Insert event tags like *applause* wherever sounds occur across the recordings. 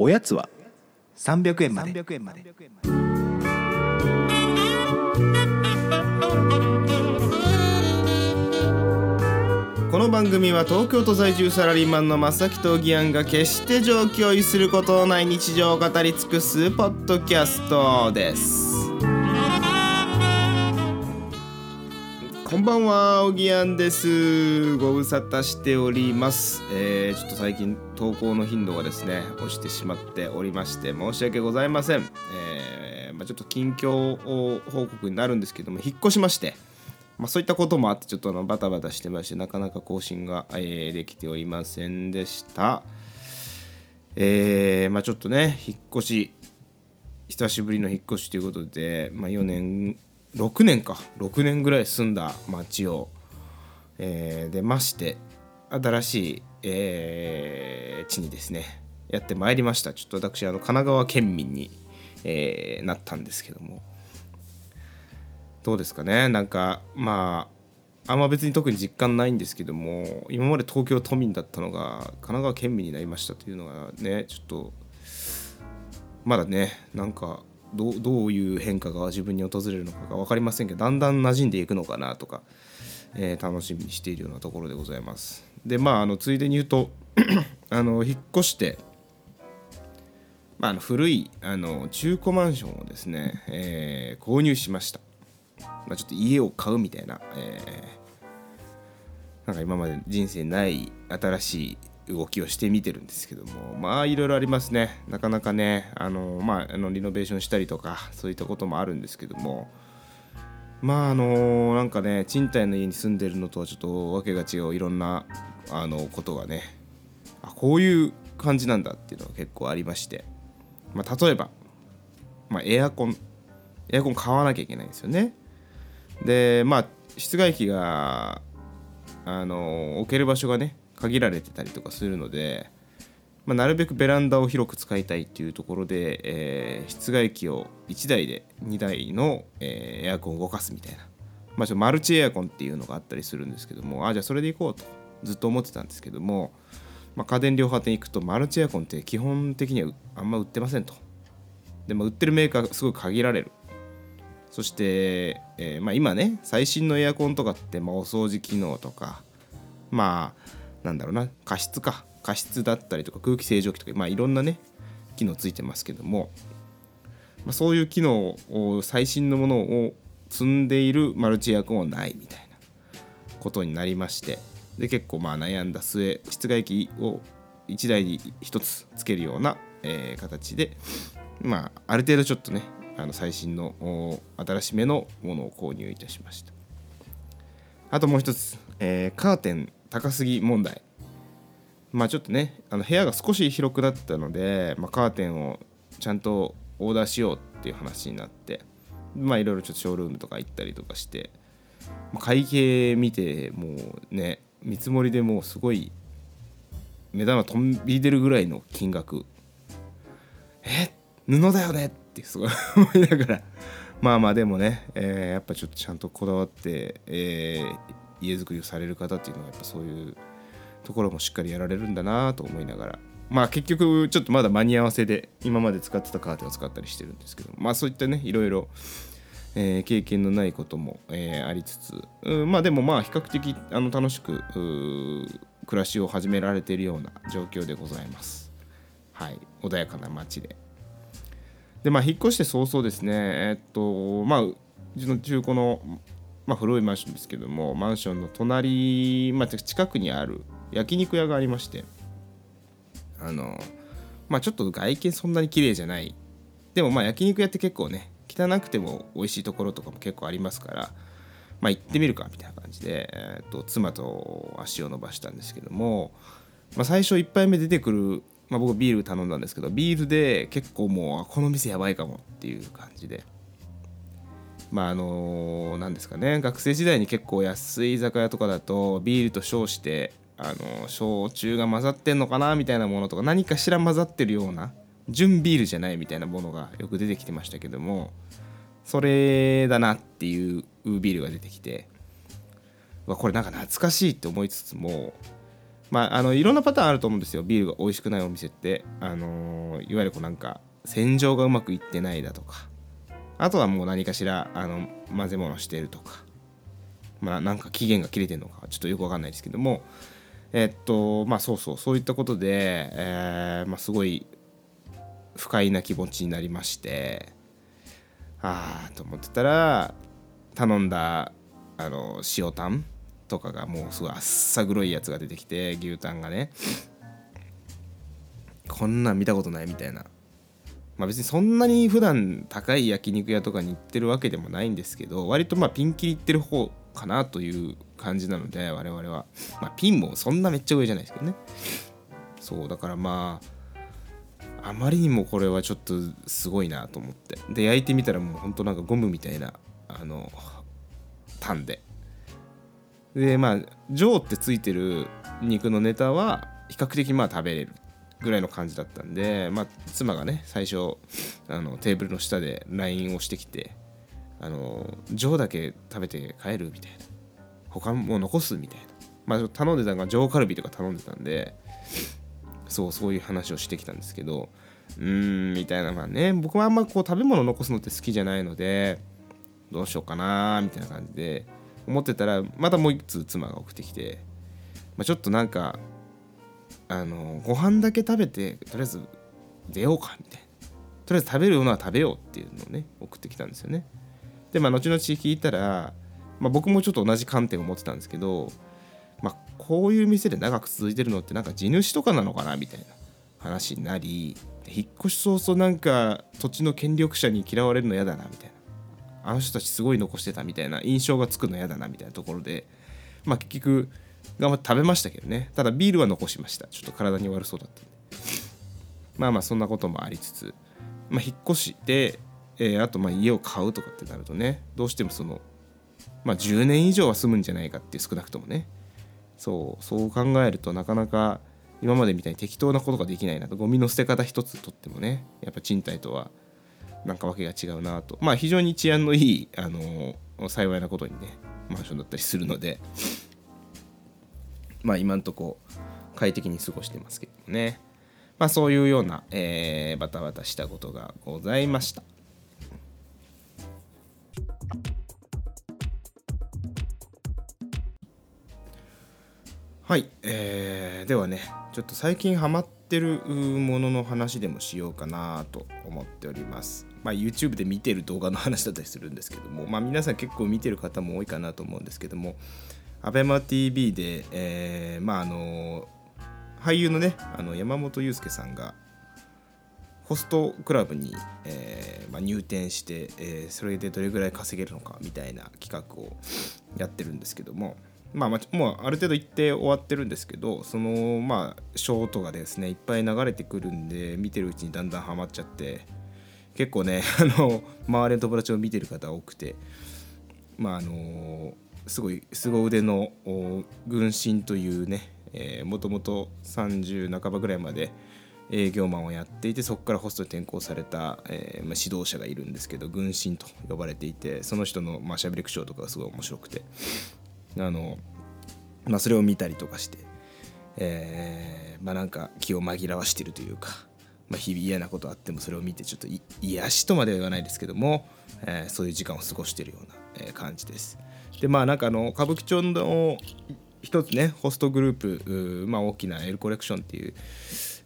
おやつは？300円まで。300円まで。この番組は東京都在住サラリーマンの正木と義安が決して上気を逸することのない日常を語り尽くすポッドキャストですこんばんはおぎやんです。ご無沙汰しております、えー、ちょっと最近投稿の頻度がですね落ちてしまっておりまして申し訳ございません、えーまあ、ちょっと近況報告になるんですけども引っ越しましてまあ、そういったこともあってちょっとあのバタバタしてましてなかなか更新が、えーできておりませんでした。えーまあ、ちょっとね引っ越し久しぶりの引っ越しということで、まあ、4年6年か。6年ぐらい住んだ町を、えー出まして新しい、えー地にですねやってまいりました。ちょっと私あの神奈川県民に、えーなったんですけども。どうですかね？なんかまああんま別に特に実感ないんですけども今まで東京都民だったのが神奈川県民になりましたというのがねちょっとまだねなんかどうどういう変化が自分に訪れるのかが分かりませんけどだんだん馴染んでいくのかなとか、えー楽しみにしているようなところでございます。でまああのついでに言うと *coughs* あの引っ越してまあ、あの古いあの中古マンションをですね、えー購入しました。まあ、ちょっと家を買うみたいな、えーなんか今まで人生ない新しい動きをしてみてるんですけどもまあいろいろありますね。なかなかねあのまああのリノベーションしたりとかそういったこともあるんですけどもまああのなんかね賃貸の家に住んでるのとはちょっとわけが違ういろんなあのことがねあこういう感じなんだっていうのが結構ありまして、まあ、例えば、まあ、エアコンエアコン買わなきゃいけないんですよね。でまあ室外機があの置ける場所がね限られてたりとかするので、まあ、なるべくベランダを広く使いたいっていうところで、えー室外機を1台で2台の、えーエアコンを動かすみたいな、まあ、ちょっとマルチエアコンっていうのがあったりするんですけどもあじゃあそれでいこうと。ずっと思ってたんですけども、まあ、家電量販店行くとマルチエアコンって基本的にはあんま売ってませんと。で、まあ、売ってるメーカーがすごい限られる。そして、えーまあ、今ね最新のエアコンとかって、まあ、お掃除機能とかまあなんだろうな加湿か。加湿だったりとか空気清浄機とか、まあ、いろんなね機能ついてますけども、まあ、そういう機能を最新のものを積んでいるマルチエアコンはないみたいなことになりまして。で結構まあ悩んだ末室外機を1台に1つつけるような、えー形でまあある程度ちょっとねあの最新の新しめのものを購入いたしました。あともう一つ、えーカーテン高すぎ問題。まあちょっとねあの部屋が少し広くなったので、まあ、カーテンをちゃんとオーダーしようっていう話になってまあいろいろちょっとショールームとか行ったりとかして、まあ会計見てもうね見積もりでもうすごい目玉飛び出るぐらいの金額。え？布だよね？ってすごい思いながら。まあまあでもね、えーやっぱちょっとちゃんとこだわって、えー家づくりをされる方っていうのはやっぱそういうところもしっかりやられるんだなと思いながら。まあ結局ちょっとまだ間に合わせで今まで使ってたカーテンを使ったりしてるんですけど。まあそういったねいろいろ、えー経験のないことも、えーありつつ。まあでもまあ比較的あの楽しく暮らしを始められているような状況でございます。はい、穏やかな街で。でまあ引っ越して早々ですね。えっとまあうちの中古の、まあ、古いマンションですけどもマンションの隣、まあ、近くにある焼肉屋がありましてあのまあちょっと外見そんなに綺麗じゃない。でもまあ焼肉屋って結構ね汚くても美味しいところとかも結構ありますからまあ行ってみるかみたいな感じで、えっと妻と足を伸ばしたんですけども、まあ、最初1杯目出てくる、まあ、僕ビール頼んだんですけどビールで結構もうこの店やばいかもっていう感じで。まああの何ですかね。学生時代に結構安い居酒屋とかだとビールと称してあの焼酎が混ざってんのかなみたいなものとか何かしら混ざってるような純ビールじゃないみたいなものがよく出てきてましたけどもそれだなっていうビールが出てきてわこれなんか懐かしいって思いつつもまああのいろんなパターンあると思うんですよ。ビールが美味しくないお店って。あのいわゆるこうなんか洗浄がうまくいってないだとかあとはもう何かしらあの混ぜ物してるとか。まあなんか期限が切れてるのかちょっとよくわかんないですけども。えっとまあそうそうそういったことで、えーまあ、すごい不快な気持ちになりまして。ああと思ってたら頼んだあの塩タンとかがもうすごいあっさ黒いやつが出てきて牛タンがね。こんなん見たことないみたいな。まあ別にそんなに普段高い焼肉屋とかに行ってるわけでもないんですけど割とまあピンキリ行ってる方かなという感じなので我々は。まあピンもそんなめっちゃ上じゃないですけどね。そうだからまああまりにもこれはちょっとすごいなと思って。で焼いてみたらもうほんとなんかゴムみたいなあのタンで。でまあ上ってついてる肉のネタは比較的まあ食べれる。ぐらいの感じだったんで、まあ、妻がね最初あのテーブルの下で LINE をしてきて「あの上だけ食べて帰る?」みたいな他も残すみたいな、まあ、頼んでたのが上カルビとか頼んでたんでそうそういう話をしてきたんですけどうーんみたいなまあね僕はあんまこう食べ物残すのって好きじゃないのでどうしようかなみたいな感じで思ってたらまたもう一通妻が送ってきて、まあ、ちょっとなんかあのご飯だけ食べてとりあえず出ようかみたいな。とりあえず食べるようなは食べようっていうのをね送ってきたんですよね。でまあ後々聞いたら、まあ、僕もちょっと同じ観点を持ってたんですけど、まあ、こういう店で長く続いてるのってなんか地主とかなのかなみたいな。話になり引っ越し早々なんか土地の権力者に嫌われるの嫌だなみたいな。あの人たちすごい残してたみたいな。印象がつくの嫌だなみたいなところで。まあ結局頑張って食べましたけどね。ただビールは残しました。ちょっと体に悪そうだったんで。まあまあそんなこともありつつ、まあ、引っ越して、えー、あとまあ家を買うとかってなるとねどうしてもそのまあ10年以上は住むんじゃないかって少なくともね。そうそう考えるとなかなか今までみたいに適当なことができないなと。ゴミの捨て方一つとってもねやっぱ賃貸とはなんかわけが違うなと。まあ非常に治安のいいあの幸いなことにねマンションだったりするので。まあ今んとこ快適に過ごしてますけどね。まあそういうような、えー、バタバタしたことがございました。はい、えー、ではねちょっと最近ハマってるものの話でもしようかなと思っております。まあ YouTube で見てる動画の話だったりするんですけどもまあ皆さん結構見てる方も多いかなと思うんですけども ABEMATV で、えー、まああの俳優のねあの山本裕介さんがホストクラブに、えーまあ、入店して、えー、それでどれぐらい稼げるのかみたいな企画をやってるんですけども、まあ、まあもうある程度行って終わってるんですけどそのまあショートがですねいっぱい流れてくるんで見てるうちにだんだんハマっちゃって結構ねあの周りの友達を見てる方多くてまああのすごい凄腕の軍神というねもともと30半ばぐらいまで営業マンをやっていてそこからホストに転向された、えーまあ、指導者がいるんですけど軍神と呼ばれていてその人の、まあ、しゃべり口調とかがすごい面白くてあの、まあ、それを見たりとかして、えー、まあなんか気を紛らわしているというか、まあ、日々嫌なことあってもそれを見てちょっと癒しとまでは言わないですけども、えー、そういう時間を過ごしているような、え感じです。でまあなんかあの歌舞伎町の一つねホストグループ、まあ、大きな L コレクションっていう、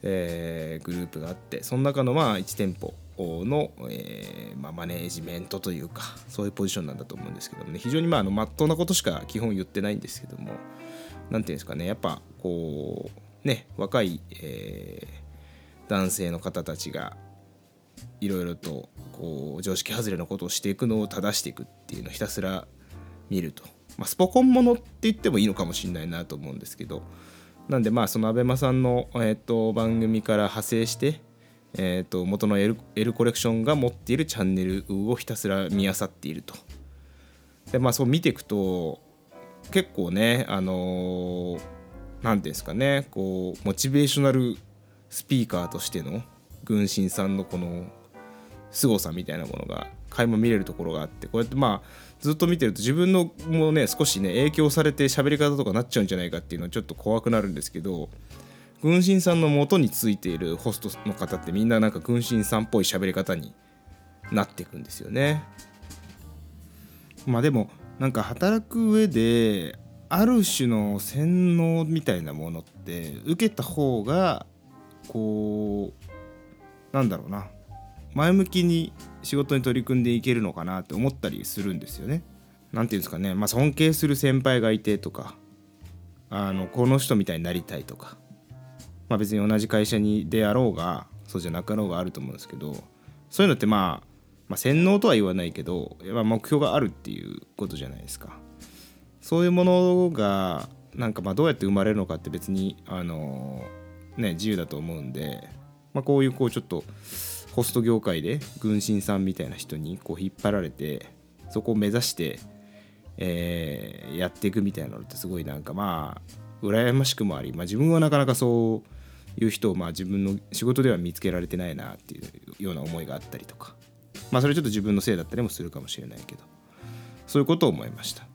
えー、グループがあってその中のまあ1店舗の、えーまあ、マネージメントというかそういうポジションなんだと思うんですけどもね。非常にまああの真っ当なことしか基本言ってないんですけども何て言うんですかねやっぱこうね若い、えー、男性の方たちがいろいろとこう常識外れのことをしていくのを正していくっていうのをひたすら見ると、まあ、スポコンものって言ってもいいのかもしれないなと思うんですけどなんでまあその ABEMA さんの、えー、と番組から派生して、えー、と元の L, L コレクションが持っているチャンネルをひたすら見漁っていると。でまあそう見ていくと結構ねあの何、ていうんですかねこうモチベーショナルスピーカーとしての軍神さんのこの凄さみたいなものが垣間見れるところがあってこうやってまあずっと見てると自分のもね少しね影響されて喋り方とかなっちゃうんじゃないかっていうのはちょっと怖くなるんですけど軍神さんの元についているホストの方ってみんななんか軍神さんっぽい喋り方になっていくんですよね。まあでもなんか働く上である種の洗脳みたいなものって受けた方がこうなんだろうな前向きに仕事に取り組んでいけるのかなって思ったりするんですよね。なんていうんですかね、まあ、尊敬する先輩がいてとかあのこの人みたいになりたいとか、まあ、別に同じ会社にであろうがそうじゃなかろうがあると思うんですけどそういうのってまあ、まあ、洗脳とは言わないけど、まあ、目標があるっていうことじゃないですか。そういうものがなんかまあどうやって生まれるのかって別にあのね自由だと思うんで、まあ、こういうこうちょっとホスト業界で軍神さんみたいな人にこう引っ張られてそこを目指して、えー、やっていくみたいなのってすごいなんかまあ羨ましくもあり、まあ、自分はなかなかそういう人をまあ自分の仕事では見つけられてないなっていうような思いがあったりとかまあそれちょっと自分のせいだったりもするかもしれないけどそういうことを思いました。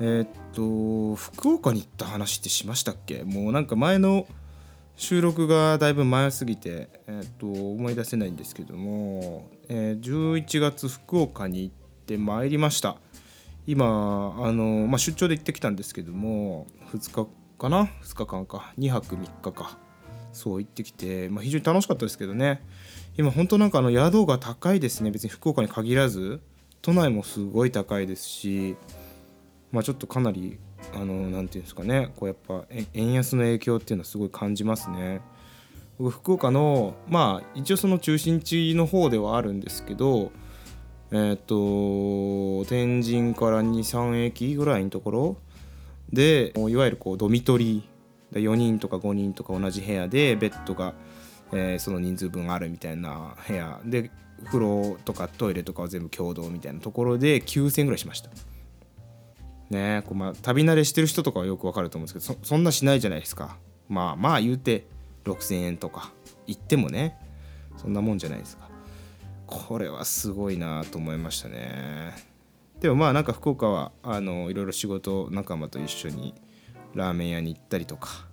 えー、っと福岡に行った話ってしましたっけ？もうなんか前の収録がだいぶ前すぎて、えー、っと思い出せないんですけども、えー、11月福岡に行ってまいりました。今あの、まあ、出張で行ってきたんですけども2日かな？2日間か。2泊3日か。そう行ってきて、まあ、非常に楽しかったですけどね。今本当なんかあの宿が高いですね。別に福岡に限らず都内もすごい高いですしまあ、ちょっとかなりあのなんていうんですかねこうやっぱ円安の影響っていうのはすごい感じますね。福岡のまあ一応その中心地の方ではあるんですけどえっ、と天神から23駅ぐらいのところでいわゆるこうドミトリー4人とか5人とか同じ部屋でベッドが、えー、その人数分あるみたいな部屋で風呂とかトイレとかは全部共同みたいなところで9000円ぐらいしました。ねこうまあ旅慣れしてる人とかはよくわかると思うんですけどそんなしないじゃないですか。まあまあ言うて6,000円とか言ってもねそんなもんじゃないですか。これはすごいなと思いましたね。でもまあなんか福岡はあのいろいろ仕事仲間と一緒にラーメン屋に行ったりとか。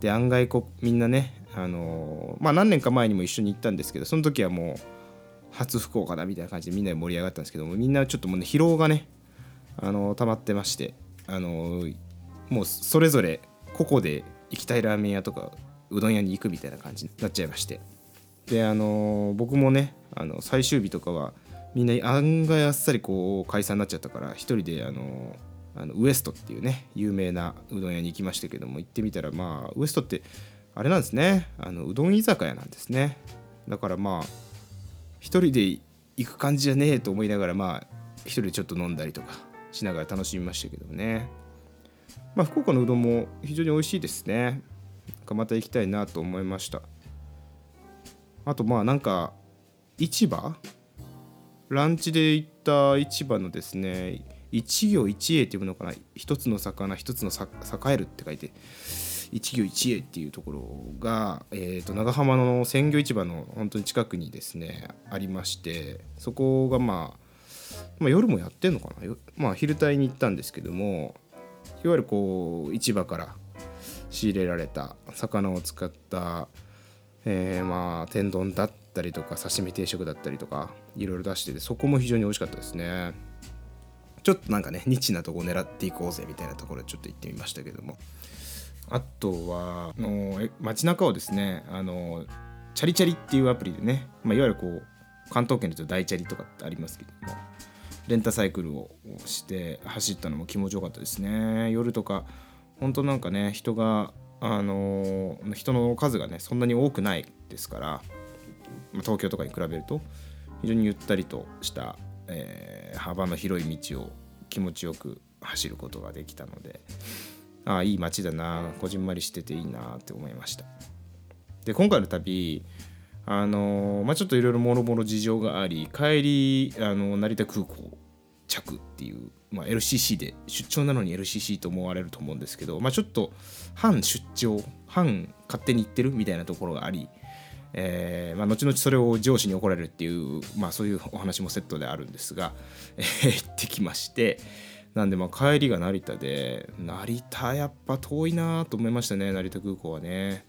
で案外こうみんなねあのまあ何年か前にも一緒に行ったんですけどその時はもう初福岡だみたいな感じでみんなで盛り上がったんですけどもみんなちょっともうね疲労がねあの溜まってましてあのもうそれぞれ個々で行きたいラーメン屋とかうどん屋に行くみたいな感じになっちゃいまして。であの僕もねあの最終日とかはみんな案外あっさりこう解散になっちゃったから一人であのあのウエストっていうね有名なうどん屋に行きましたけども行ってみたらまあウエストってあれなんですね。あのうどん居酒屋なんですね。だからまあ一人で行く感じじゃねえと思いながらまあ一人でちょっと飲んだりとか。しながら楽しみましたけどね。まあ福岡のうどんも非常に美味しいですね。また行きたいなと思いました。あとまあなんか市場？ランチで行った市場のですね一行一会っていうのかな。一つの魚一つの栄えるって書いて。一行一会っていうところが、えー、と長浜の鮮魚市場の本当に近くにですねありまして。そこがまあまあ、夜もやってんのかな、まあ、昼帯に行ったんですけどもいわゆるこう市場から仕入れられた魚を使った、えー、まあ天丼だったりとか刺身定食だったりとかいろいろ出しててそこも非常に美味しかったですね。ちょっとなんかねニッチなとこ狙っていこうぜみたいなところでちょっと行ってみましたけども。あとはあの街中をですねあのチャリチャリっていうアプリでね、まあ、いわゆるこう関東圏で言うと大チャリとかってありますけどもレンタサイクルをして走ったのも気持ちよかったですね。夜とか本当なんかね人があのー、人の数がねそんなに多くないですから、東京とかに比べると非常にゆったりとした、えー、幅の広い道を気持ちよく走ることができたのでああいい街だなこじんまりしてていいなって思いました。で今回の旅あのまあ、ちょっといろいろもろもろ事情があり帰りあの成田空港着っていう、まあ、LCC で出張なのに LCC と思われると思うんですけど、まあ、ちょっと半出張半勝手に言ってるみたいなところがあり、えーまあ、後々それを上司に怒られるっていう、まあ、そういうお話もセットであるんですが、*laughs* えー行ってきましてなんでまあ帰りが成田で成田やっぱ遠いなと思いましたね成田空港はね。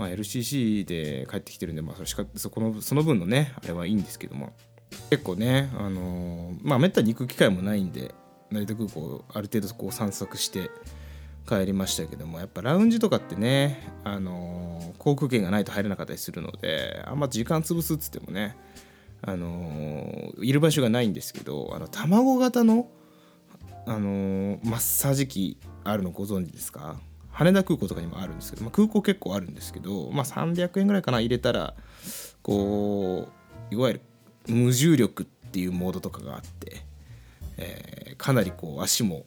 まあ、LCC で帰ってきてるんで、まあ、そしかそこのその分のねあれはいいんですけども。結構ね、あのーまあめったに行く機会もないんで成田空港ある程度こう散策して帰りましたけども。やっぱラウンジとかってね、あのー航空券がないと入れなかったりするのであんま時間潰すっつってもね、あのーいる場所がないんですけどあの卵型の、あのマッサージ機あるのご存知ですか？羽田空港とかにもあるんですけど、まあ、空港結構あるんですけど、まあ、300円ぐらいかな入れたらこういわゆる無重力っていうモードとかがあって、えーかなりこう足も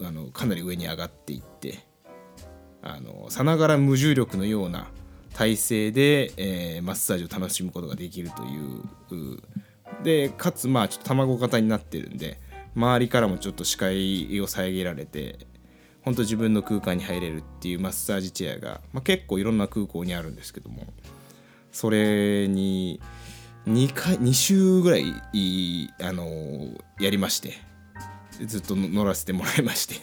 あのかなり上に上がっていってあのさながら無重力のような体勢で、えーマッサージを楽しむことができるといううでかつまあちょっと卵型になってるんで周りからもちょっと視界を遮られて本当自分の空間に入れるっていうマッサージチェアが、まあ、結構いろんな空港にあるんですけどもそれに2回2週ぐらいあのやりましてずっと乗らせてもらいまして。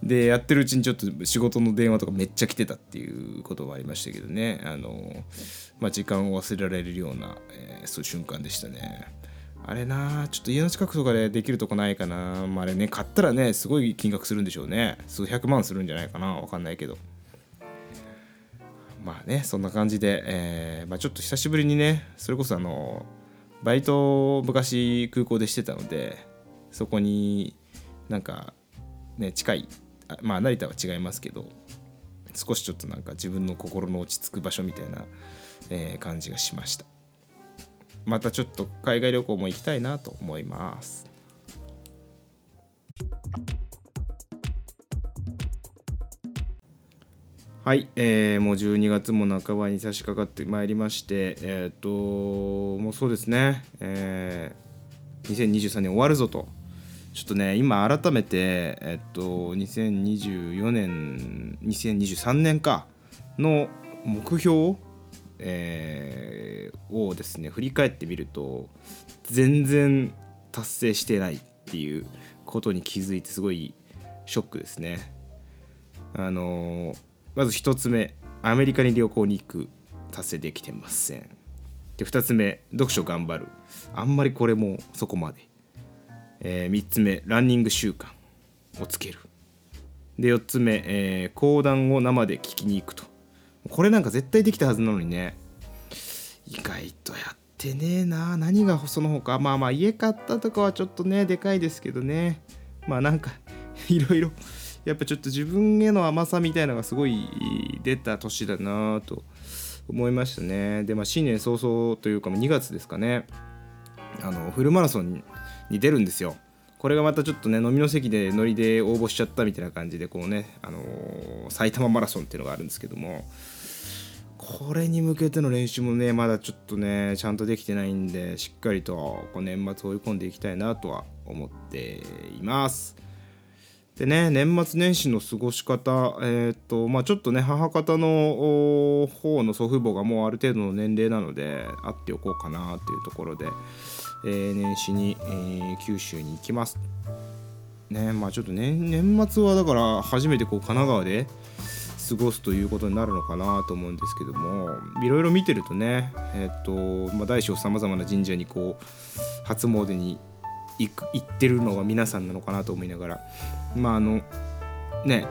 でやってるうちにちょっと仕事の電話とかめっちゃ来てたっていうこともありましたけどね。あの、まあ、時間を忘れられるような、えーそういう瞬間でしたね。あれなちょっと家の近くとかでできるとこないかな、まあ、あれね買ったらねすごい金額するんでしょうね。数百万するんじゃないかな。わかんないけど。まあねそんな感じで、えーまあ、ちょっと久しぶりにねそれこそあのバイトを昔空港でしてたのでそこになんかね近いまあ成田は違いますけど少しちょっとなんか自分の心の落ち着く場所みたいな、えー感じがしました。またちょっと海外旅行も行きたいなと思います。はい、えーもう12月も半ばに差し掛かってまいりましてえっ、ともうそうですね、えー2023年終わるぞと。ちょっとね今改めてえっ、と2024年2023年かの目標えーをですね振り返ってみると全然達成してないっていうことに気づいてすごいショックですね。あのーまず1つ目アメリカに旅行に行く達成できてません。で2つ目読書頑張る。あんまりこれもそこまで、え3つ目ランニング習慣をつける。で4つ目、えー講談を生で聞きに行くと。これなんか絶対できたはずなのにね。意外とやってねえな。何がその他。まあまあ家買ったとかはちょっとねでかいですけどね。まあなんか *laughs* いろいろ。やっぱちょっと自分への甘さみたいのがすごい出た年だなと思いましたね。でまあ新年早々というか2月ですかね。あのフルマラソンに出るんですよ。これがまたちょっとね飲みの席でノリで応募しちゃったみたいな感じでこうね、あのー埼玉マラソンっていうのがあるんですけども。これに向けての練習もねまだちょっとねちゃんとできてないんでしっかりとこう年末追い込んでいきたいなとは思っています。でね年末年始の過ごし方えっ、とまあちょっとね母方の方の祖父母がもうある程度の年齢なので会っておこうかなというところで、えー年始に、えー九州に行きます。ねまあちょっと年年末はだから初めてこう神奈川で過ごすということになるのかなと思うんですけどもいろいろ見てるとねえっ、と、まあ、大小さまざまな神社にこう初詣に行く行ってるのが皆さんなのかなと思いながらまああのね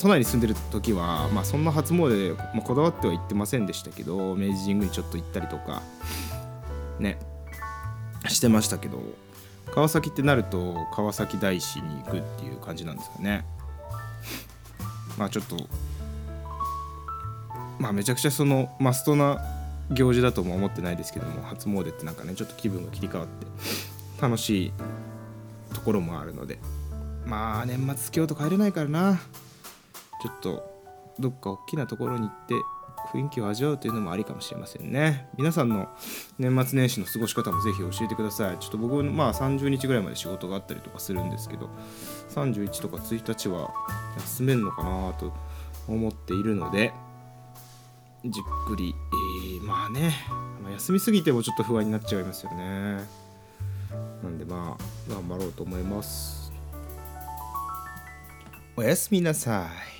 都内に住んでる時は、まあ、そんな初詣、まあ、こだわっては行ってませんでしたけど明治神宮にちょっと行ったりとかねしてましたけど川崎ってなると川崎大師に行くっていう感じなんですかね。まあちょっとまあめちゃくちゃそのマストな行事だとも思ってないですけども初詣ってなんかねちょっと気分が切り替わって楽しいところもあるのでまあ年末京都帰れないからな。ちょっとどっか大きなところに行って雰囲気を味わうというのもありかもしれませんね。皆さんの年末年始の過ごし方もぜひ教えてください。ちょっと僕まあ30日ぐらいまで仕事があったりとかするんですけど31とか1日は休めるのかなと思っているのでじっくり、えーまあね、まあ、休みすぎてもちょっと不安になっちゃいますよね。なんでまあ頑張ろうと思います。おやすみなさい。